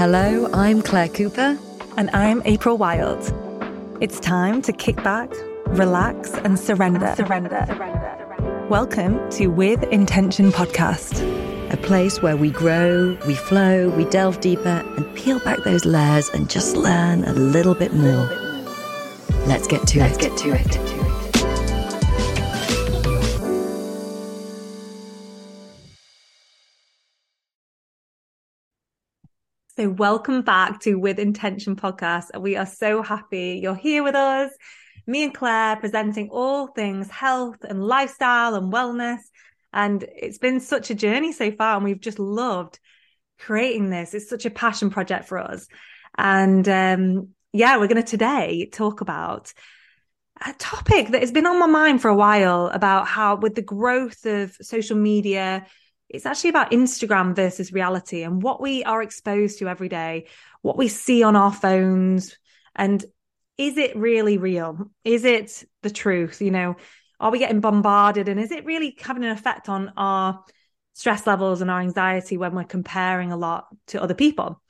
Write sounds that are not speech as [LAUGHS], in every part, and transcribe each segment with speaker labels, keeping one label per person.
Speaker 1: Hello, I'm Claire Cooper.
Speaker 2: And I'm April Wild. It's time to kick back, relax, and surrender. Surrender. surrender. Welcome to With Intention Podcast,
Speaker 1: a place where we grow, we flow, we delve deeper, and peel back those layers and just learn a little bit more. Let's get to it. Let's it. Get to it.
Speaker 2: So, welcome back to With Intention podcast. We are so happy you're here with us. Me and Claire presenting all things health and lifestyle and wellness. And it's been such a journey so far, and we've just loved creating this. It's such a passion project for us. And um, yeah, we're going to today talk about a topic that has been on my mind for a while about how, with the growth of social media, it's actually about Instagram versus reality and what we are exposed to every day, what we see on our phones. And is it really real? Is it the truth? You know, are we getting bombarded? And is it really having an effect on our stress levels and our anxiety when we're comparing a lot to other people?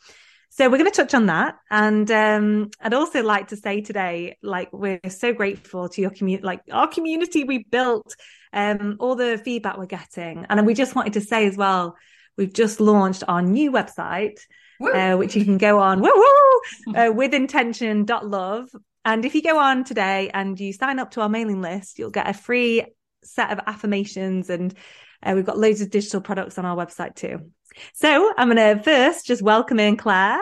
Speaker 2: So we're going to touch on that. And um, I'd also like to say today, like, we're so grateful to your community, like our community we built um, all the feedback we're getting. And we just wanted to say as well, we've just launched our new website, uh, which you can go on woo, woo, uh, with intention.love. And if you go on today and you sign up to our mailing list, you'll get a free set of affirmations. And uh, we've got loads of digital products on our website too. So I'm going to first just welcome in Claire.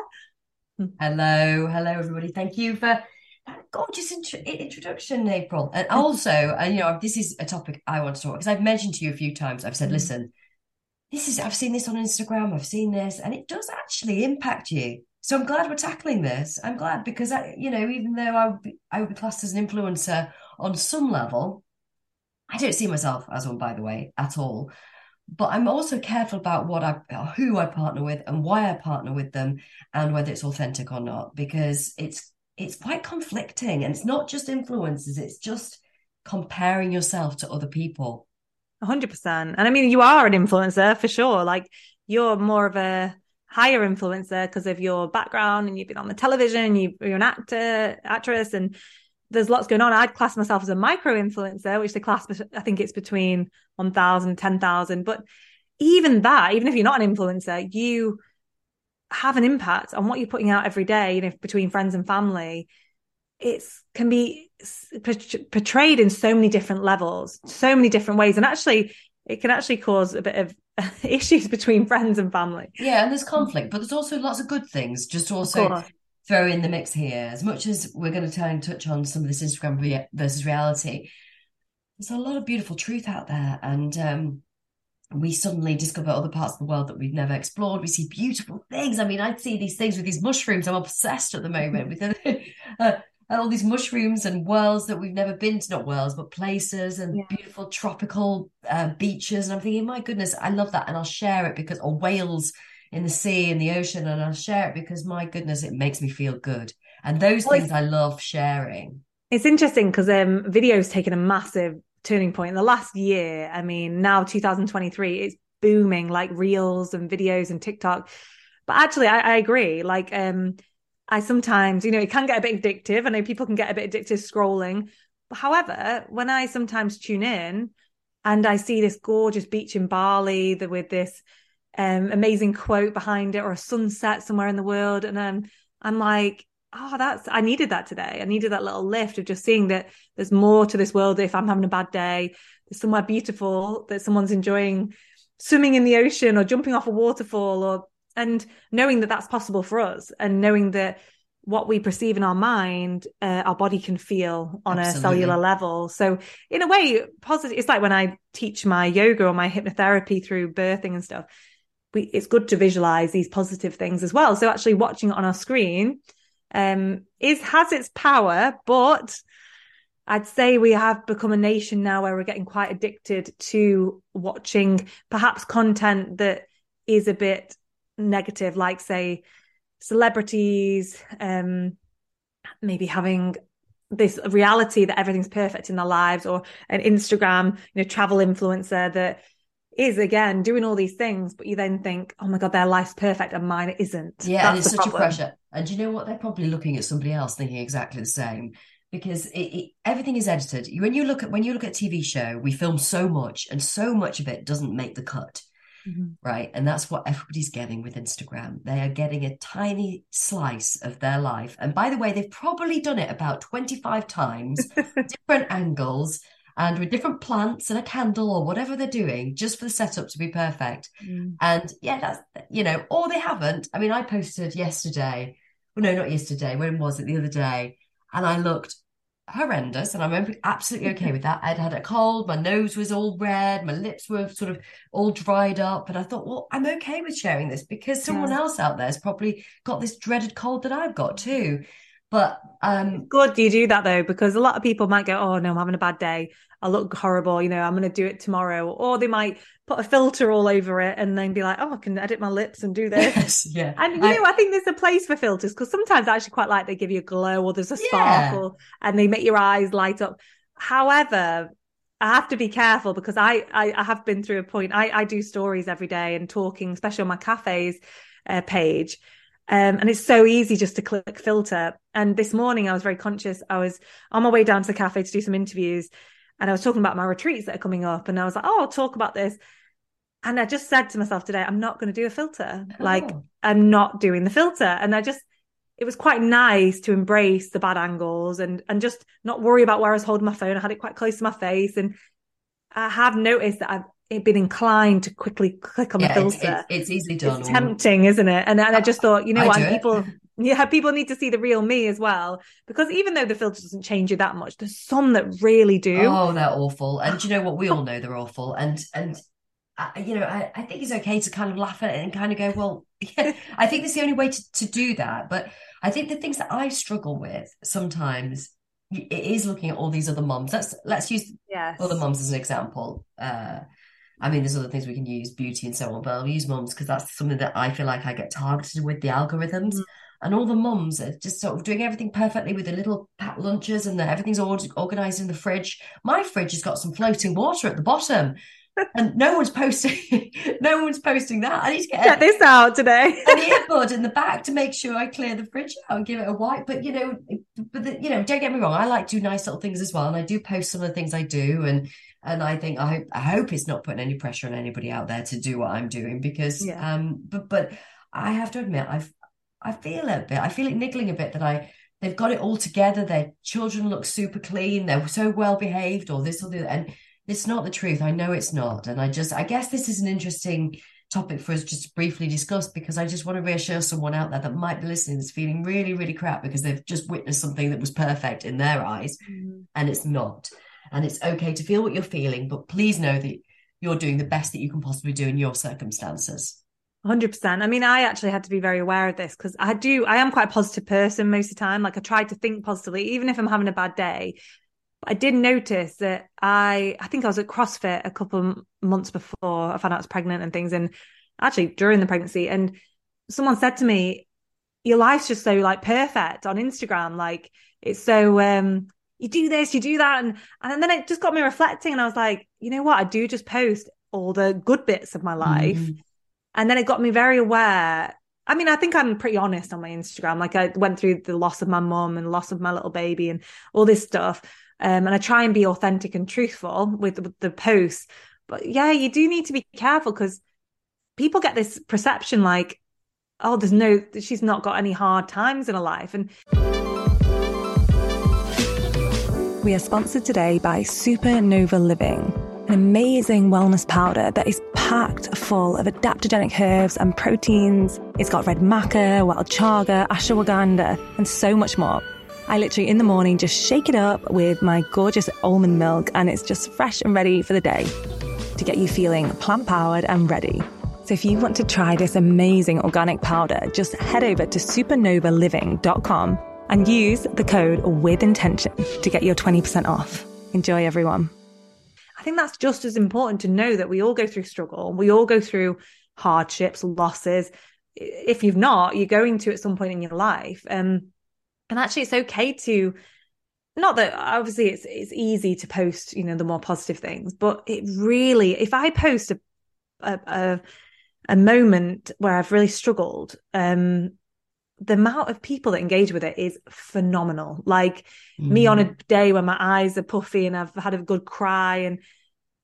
Speaker 3: Hello, hello, everybody. Thank you for that gorgeous int- introduction, April. And also, uh, you know, this is a topic I want to talk because I've mentioned to you a few times. I've said, mm. listen, this is I've seen this on Instagram. I've seen this, and it does actually impact you. So I'm glad we're tackling this. I'm glad because I, you know, even though I would be, I would be classed as an influencer on some level, I don't see myself as one, by the way, at all. But I'm also careful about what I, who I partner with, and why I partner with them, and whether it's authentic or not, because it's it's quite conflicting. And it's not just influences it's just comparing yourself to other people.
Speaker 2: 100% and i mean you are an influencer for sure. Like you're more of a higher influencer because of your background and you've been on the television you, are an actor actress and there's lots going on. I'd class myself as a micro influencer which the class i think it's between 1000 10000 but even that even if you're not an influencer you have an impact on what you're putting out every day, you know, between friends and family, it's can be portrayed in so many different levels, so many different ways, and actually, it can actually cause a bit of [LAUGHS] issues between friends and family.
Speaker 3: Yeah, and there's conflict, mm-hmm. but there's also lots of good things. Just also throw in the mix here, as much as we're going to try and touch on some of this Instagram versus reality. There's a lot of beautiful truth out there, and um, we suddenly discover other parts of the world that we've never explored. We see beautiful things. I mean, I see these things with these mushrooms. I'm obsessed at the moment with [LAUGHS] uh, all these mushrooms and worlds that we've never been to, not worlds, but places and yeah. beautiful tropical uh, beaches. And I'm thinking, my goodness, I love that. And I'll share it because, or whales in the sea, in the ocean, and I'll share it because, my goodness, it makes me feel good. And those well, things I love sharing.
Speaker 2: It's interesting because um, video's taken a massive turning point in the last year. I mean, now 2023, it's booming like reels and videos and TikTok. But actually, I, I agree. Like, um, I sometimes, you know, it can get a bit addictive. I know people can get a bit addictive scrolling. However, when I sometimes tune in and I see this gorgeous beach in Bali with this um, amazing quote behind it or a sunset somewhere in the world, and then I'm like, oh, that's, I needed that today. I needed that little lift of just seeing that there's more to this world. If I'm having a bad day, there's somewhere beautiful that someone's enjoying swimming in the ocean or jumping off a waterfall or, and knowing that that's possible for us and knowing that what we perceive in our mind, uh, our body can feel on Absolutely. a cellular level. So in a way, positive, it's like when I teach my yoga or my hypnotherapy through birthing and stuff. We, it's good to visualize these positive things as well. So actually watching it on our screen, um, is has its power, but I'd say we have become a nation now where we're getting quite addicted to watching perhaps content that is a bit negative, like say celebrities, um, maybe having this reality that everything's perfect in their lives, or an Instagram, you know, travel influencer that is again doing all these things, but you then think, oh my God, their life's perfect and mine isn't.
Speaker 3: Yeah,
Speaker 2: That's
Speaker 3: and it's such a pressure. And you know what? They're probably looking at somebody else thinking exactly the same because it, it, everything is edited. When you look at when you look at a TV show, we film so much, and so much of it doesn't make the cut,
Speaker 2: Mhm.
Speaker 3: right? And that's what everybody's getting with Instagram. They are getting a tiny slice of their life. And by the way, they've probably done it about twenty five times, [LAUGHS] different angles. And with different plants and a candle or whatever they're doing, just for the setup to be perfect.
Speaker 2: Mm.
Speaker 3: And yeah, that's, you know, or they haven't. I mean, I posted yesterday, well, no, not yesterday. When was it? The other day. And I looked horrendous and I'm absolutely okay with that. I'd had a cold, my nose was all red, my lips were sort of all dried up. But I thought, well, I'm okay with sharing this because someone
Speaker 2: Yeah.
Speaker 3: else out there has probably got this dreaded cold that I've got too. But um,
Speaker 2: Good you do that though, because a lot of people might go, oh no, I'm having a bad day. I look horrible, you know, I'm going to do it tomorrow. Or they might put a filter all over it and then be like, oh, I can edit my lips and do this.
Speaker 3: yeah.
Speaker 2: And you
Speaker 3: I-
Speaker 2: know, I think there's a place for filters because sometimes I actually quite like they give you a glow or there's a
Speaker 3: Yeah.
Speaker 2: sparkle and they make your eyes light up. However, I have to be careful because I I, I have been through a point. I, I do stories every day and talking, especially on my cafes uh, page. Um, and it's so easy just to click filter. And this morning I was very conscious. I was on my way down to the cafe to do some interviews and I was talking about my retreats that are coming up. And I was like, oh, I'll talk about this. And I just said to myself today, I'm not going to do a filter. Like,
Speaker 3: Oh.
Speaker 2: I'm not doing the filter. And I just, it was quite nice to embrace the bad angles and and just not worry about where I was holding my phone. I had it quite close to my face, and I have noticed that I've been inclined to quickly click on the
Speaker 3: yeah, it's,
Speaker 2: filter.
Speaker 3: it's, it's easily done.
Speaker 2: It's tempting, isn't it? And, and I just thought, you know what,
Speaker 3: do
Speaker 2: and
Speaker 3: it.
Speaker 2: people, [LAUGHS] yeah, people need to see the real me as well, because even though the filter doesn't change you that much, there's some that really do.
Speaker 3: Oh, they're awful. And you know what? We all know they're awful. And and I, you know, I, I think it's okay to kind of laugh at it and kind of go, well, [LAUGHS] yeah, I think that's the only way to, to do that. But I think the things that I struggle with sometimes it is looking at all these other moms. Let's let's use
Speaker 2: yes.
Speaker 3: other mums as an example. Uh, I mean, there's other things we can use, beauty and so on, but I'll use mums because that's something that I feel like I get targeted with the algorithms.
Speaker 2: Mm.
Speaker 3: And all the mums are just sort of doing everything perfectly with the little packed lunches and the, everything's all organized in the fridge. My fridge has got some floating water at the bottom. [LAUGHS] And no one's posting, [LAUGHS] no one's posting that. I need to get
Speaker 2: this out today. [LAUGHS]
Speaker 3: an earbud in the back to make sure I clear the fridge out and give it a wipe. But you know, but the, you know, don't get me wrong. I like to do nice little things as well, and I do post some of the things I do, and and I think I hope I hope it's not putting any pressure on anybody out there to do what I'm doing because
Speaker 2: Yeah.
Speaker 3: um, but but I have to admit I've I feel it a bit. I feel it niggling a bit that I. They've got it all together. Their children look super clean. They're so well behaved, or this or the and it's not the truth. I know it's not. And I just, I guess this is an interesting topic for us just to briefly discuss because I just want to reassure someone out there that might be listening that's feeling really, really crap because they've just witnessed something that was perfect in their eyes and it's not. And it's okay to feel what you're feeling, but please know that you're doing the best that you can possibly do in your circumstances.
Speaker 2: 100%. I mean, I actually had to be very aware of this because I do, I am quite a positive person most of the time. Like I try to think positively, even if I'm having a bad day. I did notice that I, I think I was at CrossFit a couple months before I found out I was pregnant and things. And actually during the pregnancy, and someone said to me, your life's just so like perfect on Instagram. Like it's so, um, you do this, you do that. And, and then it just got me reflecting. And I was like, you know what? I do just post all the good bits of my life.
Speaker 3: Mhm.
Speaker 2: And then it got me very aware. I mean, I think I'm pretty honest on my Instagram. Like I went through the loss of my mum and loss of my little baby and all this stuff. Um, and I try and be authentic and truthful with, with the posts. But yeah, you do need to be careful because people get this perception like, oh, there's no, she's not got any hard times in her life. And we are sponsored today by Supernova Living, an amazing wellness powder that is packed full of adaptogenic herbs and proteins. It's got red maca, wild chaga, ashwagandha, and so much more. I literally in the morning just shake it up with my gorgeous almond milk, and it's just fresh and ready for the day to get you feeling plant powered and ready. So if you want to try this amazing organic powder, just head over to supernovaliving.com and use the code with intention to get your 20% off. Enjoy everyone. I think that's just as important to know that we all go through struggle. We all go through hardships, losses. If you've not, you're going to at some point in your life. Um, and actually it's okay to not that obviously it's it's easy to post you know the more positive things but it really if i post a a, a, a moment where I've really struggled, um, the amount of people that engage with it is phenomenal. Like mm. me on a mm. day when my eyes are puffy and I've had a good cry and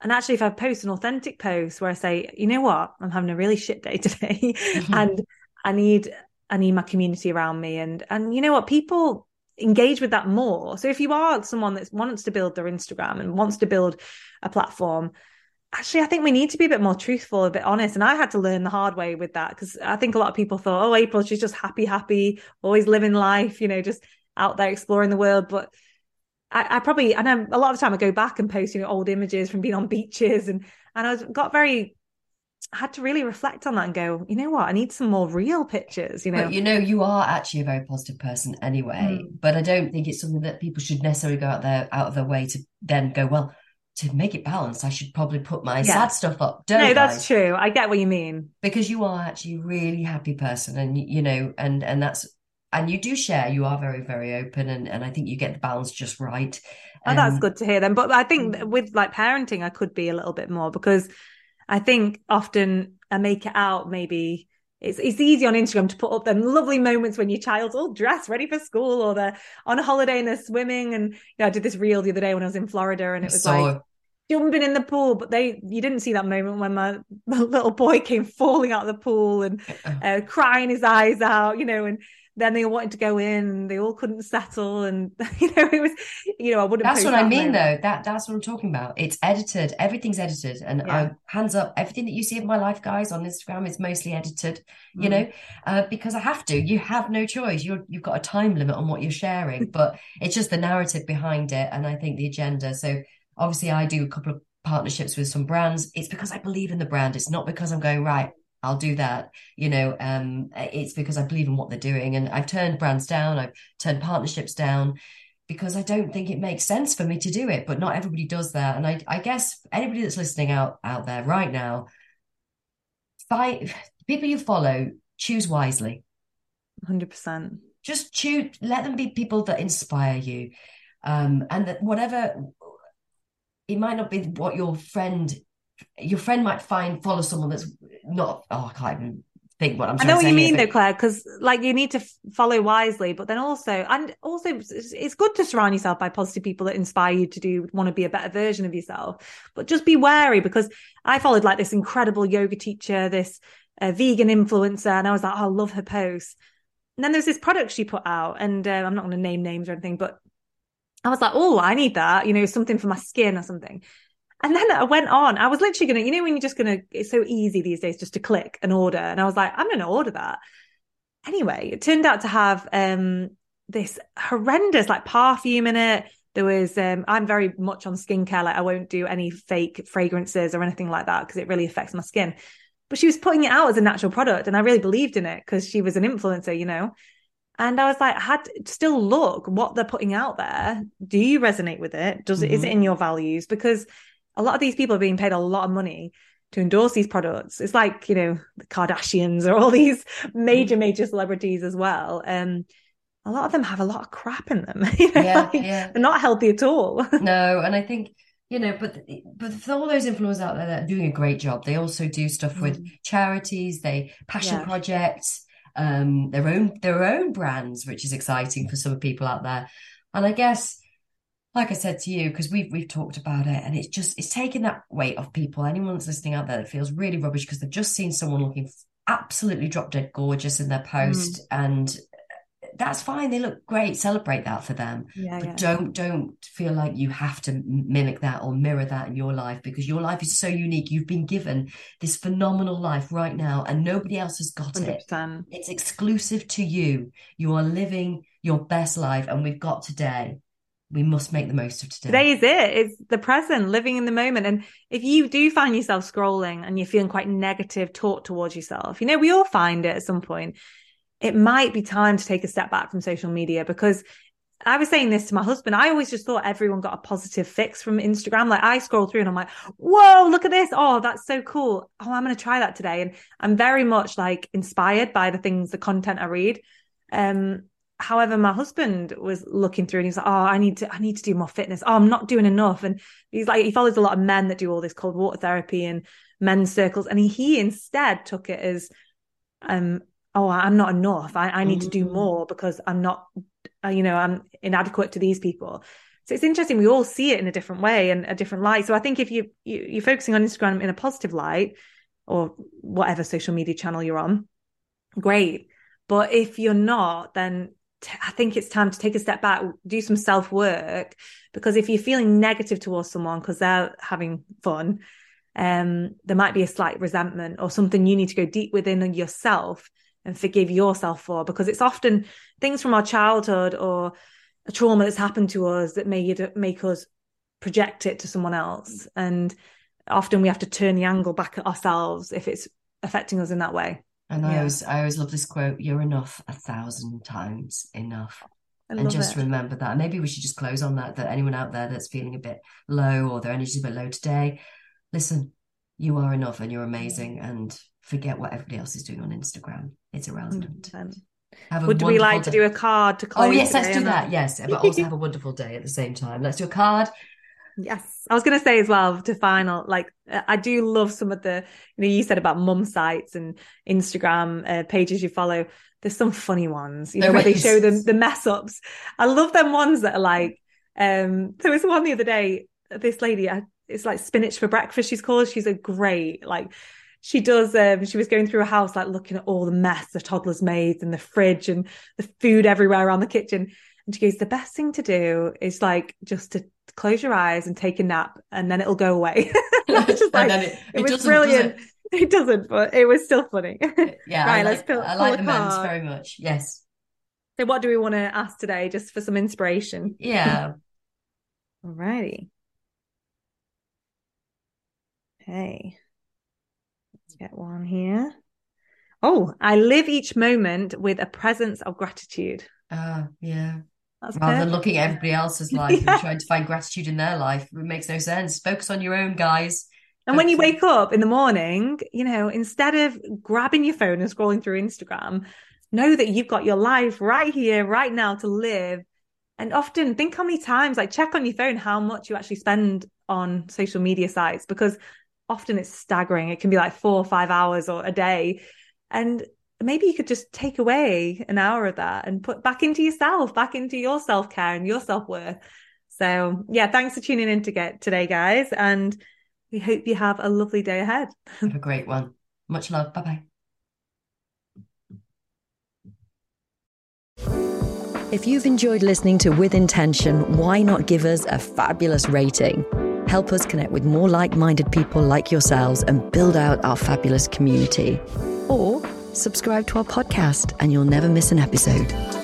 Speaker 2: and actually if I post an authentic post where I say, you know what, I'm having a really shit day [LAUGHS] today mm-hmm. and I need I need my community around me and and you know what, people engage with that more. So if you are someone that wants to build their Instagram and wants to build a platform, actually i think we need to be a bit more truthful a bit honest and i had to learn the hard way with that because i think a lot of people thought oh april she's just happy happy always living life you know just out there exploring the world but I, probably, I probably and a lot of the time I go back and post you know old images from being on beaches and and I got very I had to really reflect on that and go, you know what, I need some more real pictures, you know.
Speaker 3: But you know, you are actually a very positive person anyway. Mm. But I don't think it's something that people should necessarily go out there out of their way to then go, well, to make it balanced, I should probably put my yeah. sad stuff up. no, I?
Speaker 2: that's true. I get what you mean.
Speaker 3: Because you are actually a really happy person, and you know, and and that's and you do share. You are very very open, and and I think you get the balance just right.
Speaker 2: Oh, that's good to hear. Then, but I think mm. with like parenting, I could be a little bit more because I think often I make it out maybe. It's, it's easy on Instagram to put up them lovely moments when your child's all dressed, ready for school, or they're on a holiday and they're swimming. And you know, I did this reel the other day when I was in Florida, and it was like jumping in the pool, but they you didn't see that moment when my, my [LAUGHS] little boy came falling out of the pool and uh, crying his eyes out, you know, and then they all wanted to go in and they all couldn't settle and [LAUGHS] you know it was you know I wouldn't
Speaker 3: That's what that I mean though. That that's what I'm talking about. It's edited. Everything's edited. And yeah. I hands up everything that you see of my life guys on Instagram is mostly edited you mm. know uh, because I have to. You have no choice. You're you've got a time limit on what you're sharing [LAUGHS] but it's just the narrative behind it and I think the agenda. So obviously I do a couple of partnerships with some brands. It's because I believe in the brand. It's not because I'm going, right, I'll do that. You know, um, it's because I believe in what they're doing. And I've turned brands down, I've turned partnerships down because I don't think it makes sense for me to do it. But not everybody does that. And I, I guess anybody that's listening out out there right now, fight [SIGHS] people you follow, choose wisely.
Speaker 2: 100%.
Speaker 3: Just choose, let them be people that inspire you. Um, and that whatever it might not be what your friend your friend might find follow someone that's not oh I can't even think what I'm saying. I
Speaker 2: know what
Speaker 3: you
Speaker 2: mean though Claire because like you need to f- follow wisely but then also and also it's, it's good to surround yourself by positive people that inspire you to do want to be a better version of yourself but just be wary because I followed like this incredible yoga teacher this uh, vegan influencer and I was like oh, I love her posts and then there's this product she put out and uh, I'm not going to name names or anything but I was like, oh, I need that, you know, something for my skin or something. And then I went on. I was literally going to, you know, when you're just going to, it's so easy these days just to click and order. And I was like, I'm going to order that. Anyway, it turned out to have um, this horrendous like perfume in it. There was, um, I'm very much on skincare. Like I won't do any fake fragrances or anything like that because it really affects my skin. But she was putting it out as a natural product. And I really believed in it because she was an influencer, you know. And I was like, I had still look what they're putting out there. Do you resonate with it? Does it mm-hmm. is it in your values? Because a lot of these people are being paid a lot of money to endorse these products. It's like, you know, the Kardashians or all these major, mm-hmm. major celebrities as well. Um, a lot of them have a lot of crap in them. [LAUGHS] you know, yeah, like, yeah. They're not healthy at all. [LAUGHS]
Speaker 3: no, and I think you know, but but for all those influencers out there that are doing a great job, they also do stuff with mm. charities, they passion yeah. projects um, their own their own brands, which is exciting for some people out there. And I guess, like I said to you, because we've we've talked about it, and it's just it's taking that weight off people. Anyone that's listening out there that feels really rubbish because they've just seen someone looking absolutely drop dead gorgeous in their post mm. and that's fine they look great celebrate that for them yeah, but yeah. don't don't feel like you have to mimic that or mirror that in your life because your life is so unique you've been given this phenomenal life right now and nobody else has got 100%. it it's exclusive to you you are living your best life and we've got today we must make the most of today.
Speaker 2: Today is it. It's the present, living in the moment. And if you do find yourself scrolling and you're feeling quite negative talk towards yourself, you know, we all find it at some point it might be time to take a step back from social media because I was saying this to my husband. I always just thought everyone got a positive fix from Instagram. Like I scroll through and I'm like, whoa, look at this. Oh, that's so cool. Oh, I'm going to try that today. And I'm very much like inspired by the things, the content I read. Um, however, my husband was looking through and he's like, oh, I need to, I need to do more fitness. Oh, I'm not doing enough. And he's like, he follows a lot of men that do all this cold water therapy and men's circles. And he, he instead took it as, um, oh, I'm not enough. I, I need mm-hmm. to do mm. more because I'm not, uh, you know, I'm inadequate to these people. So it's interesting. We all see it in a different way and a different light. So I think if you, you you're focusing on Instagram in a positive light or whatever social media channel you're on, great. But if you're not, then t- I think it's time to take a step back, do some self work. Because if you're feeling negative towards someone because they're having fun, um, there might be a slight resentment or something you need to go deep within yourself and forgive yourself for. Because it's often things from our childhood or a trauma that's happened to us that make make us project it to someone else and often we have to turn the angle back at ourselves if it's affecting us in that way
Speaker 3: and yeah. I always I always love this quote you're enough a thousand times enough and just it. remember that maybe we should just close on that that anyone out there that's feeling a bit low or their energy's a bit low today listen you are enough and you're amazing and forget what everybody else is doing on Instagram it's irrelevant mm-hmm.
Speaker 2: Would we like day. to do a card to oh, close?
Speaker 3: Oh yes, let's do that. Yes, [LAUGHS] but also have a wonderful day at the same time. Let's do a card.
Speaker 2: Yes, I was going to say as well to final. Like, uh, I do love some of the you know you said about mum sites and Instagram uh, pages you follow. There's some funny ones, you know, where they show them the mess ups. I love them ones that are like. Um, there was one the other day. This lady, uh, it's like spinach for breakfast. She's called. She's a great like she does um she was going through a house like looking at all the mess the toddlers made and the fridge and the food everywhere around the kitchen and she goes the best thing to do is like just to close your eyes and take a nap and then it'll go away [LAUGHS] [LAUGHS] just like, it, it, it, was brilliant does it? it? doesn't but it was still funny [LAUGHS]
Speaker 3: yeah right I like, let's pull, I like the men's very much yes
Speaker 2: so what do we want to ask today just for some inspiration
Speaker 3: yeah
Speaker 2: alrighty okay Let's get one here. Oh, I live each moment with a presence of gratitude.
Speaker 3: Ah, uh, yeah. That's Rather perfect. than looking at everybody else's [LAUGHS] life yeah. and trying to find gratitude in their life, it makes no sense. Focus on your own, guys.
Speaker 2: And when you wake up in the morning, you know, instead of grabbing your phone and scrolling through Instagram, know that you've got your life right here, right now to live. And often think how many times, like check on your phone how much you actually spend on social media sites because often it's staggering. It can be like four or five hours or a day. And maybe you could just take away an hour of that and put back into yourself, back into your self care and your self worth. So, yeah, thanks for tuning in to get today, guys. And we hope you have a lovely day ahead. [LAUGHS]
Speaker 3: have a great one. Much love. Bye bye.
Speaker 1: If you've enjoyed listening to With Intention, why not give us a fabulous rating? help us connect with more like minded people like yourselves and build out our fabulous community. Or subscribe to our podcast and you'll never miss an episode.